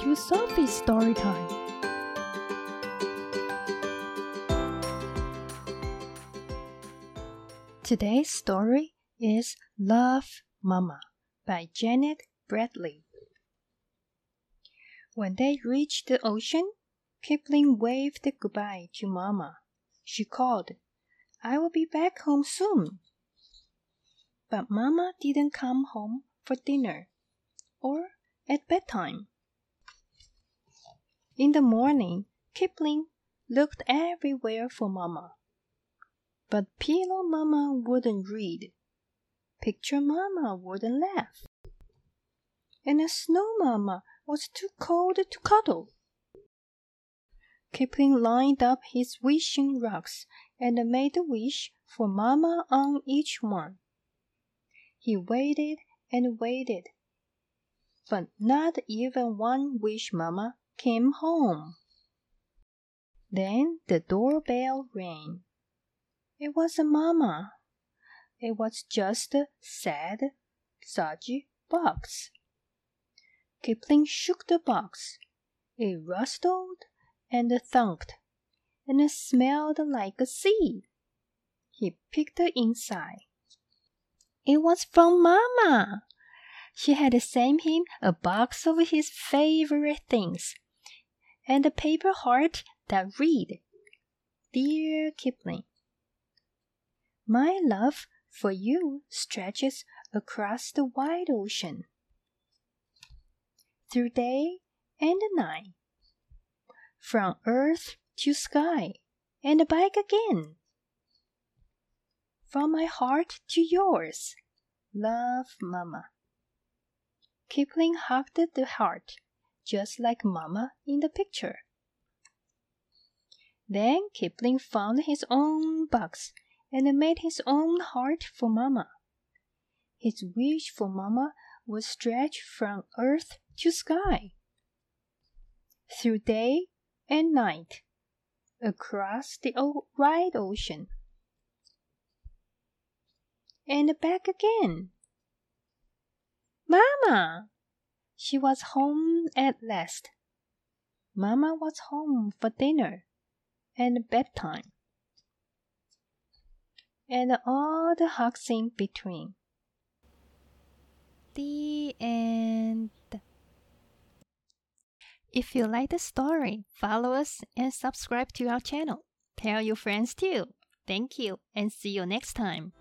to Sophie's story time. Today's story is Love Mama by Jeanette Bradley. When they reached the ocean, Kipling waved goodbye to Mama. She called, I will be back home soon. But Mama didn't come home for dinner or at bedtime. In the morning, Kipling looked everywhere for Mama. But Pillow Mama wouldn't read. Picture Mama wouldn't laugh. And a Snow Mama was too cold to cuddle. Kipling lined up his wishing rugs and made a wish for Mama on each one. He waited and waited, but not even one wish Mama came home. Then the doorbell rang. It wasn't Mama. It was just a sad, soggy box. Kipling shook the box. It rustled and thunked, and it smelled like a sea. He peeked inside. It was from Mama. She had sent him a box of his favorite things, and a paper heart that read, Dear Kipling, my love for you stretches across the wide ocean. Through day and night, from earth to sky and back again. From my heart to yours, love Mama. Kipling hugged the heart, just like Mama in the picture. Then Kipling found his own box and made his own heart for Mama. His wish for Mama was stretched from earth to sky, through day and night, across the wide ocean, and back again. Mama! She was home at last. Mama was home for dinner and bedtime and all the hugs in between. The end. If you like the story, follow us and subscribe to our channel. Tell your friends too. Thank you and see you next time.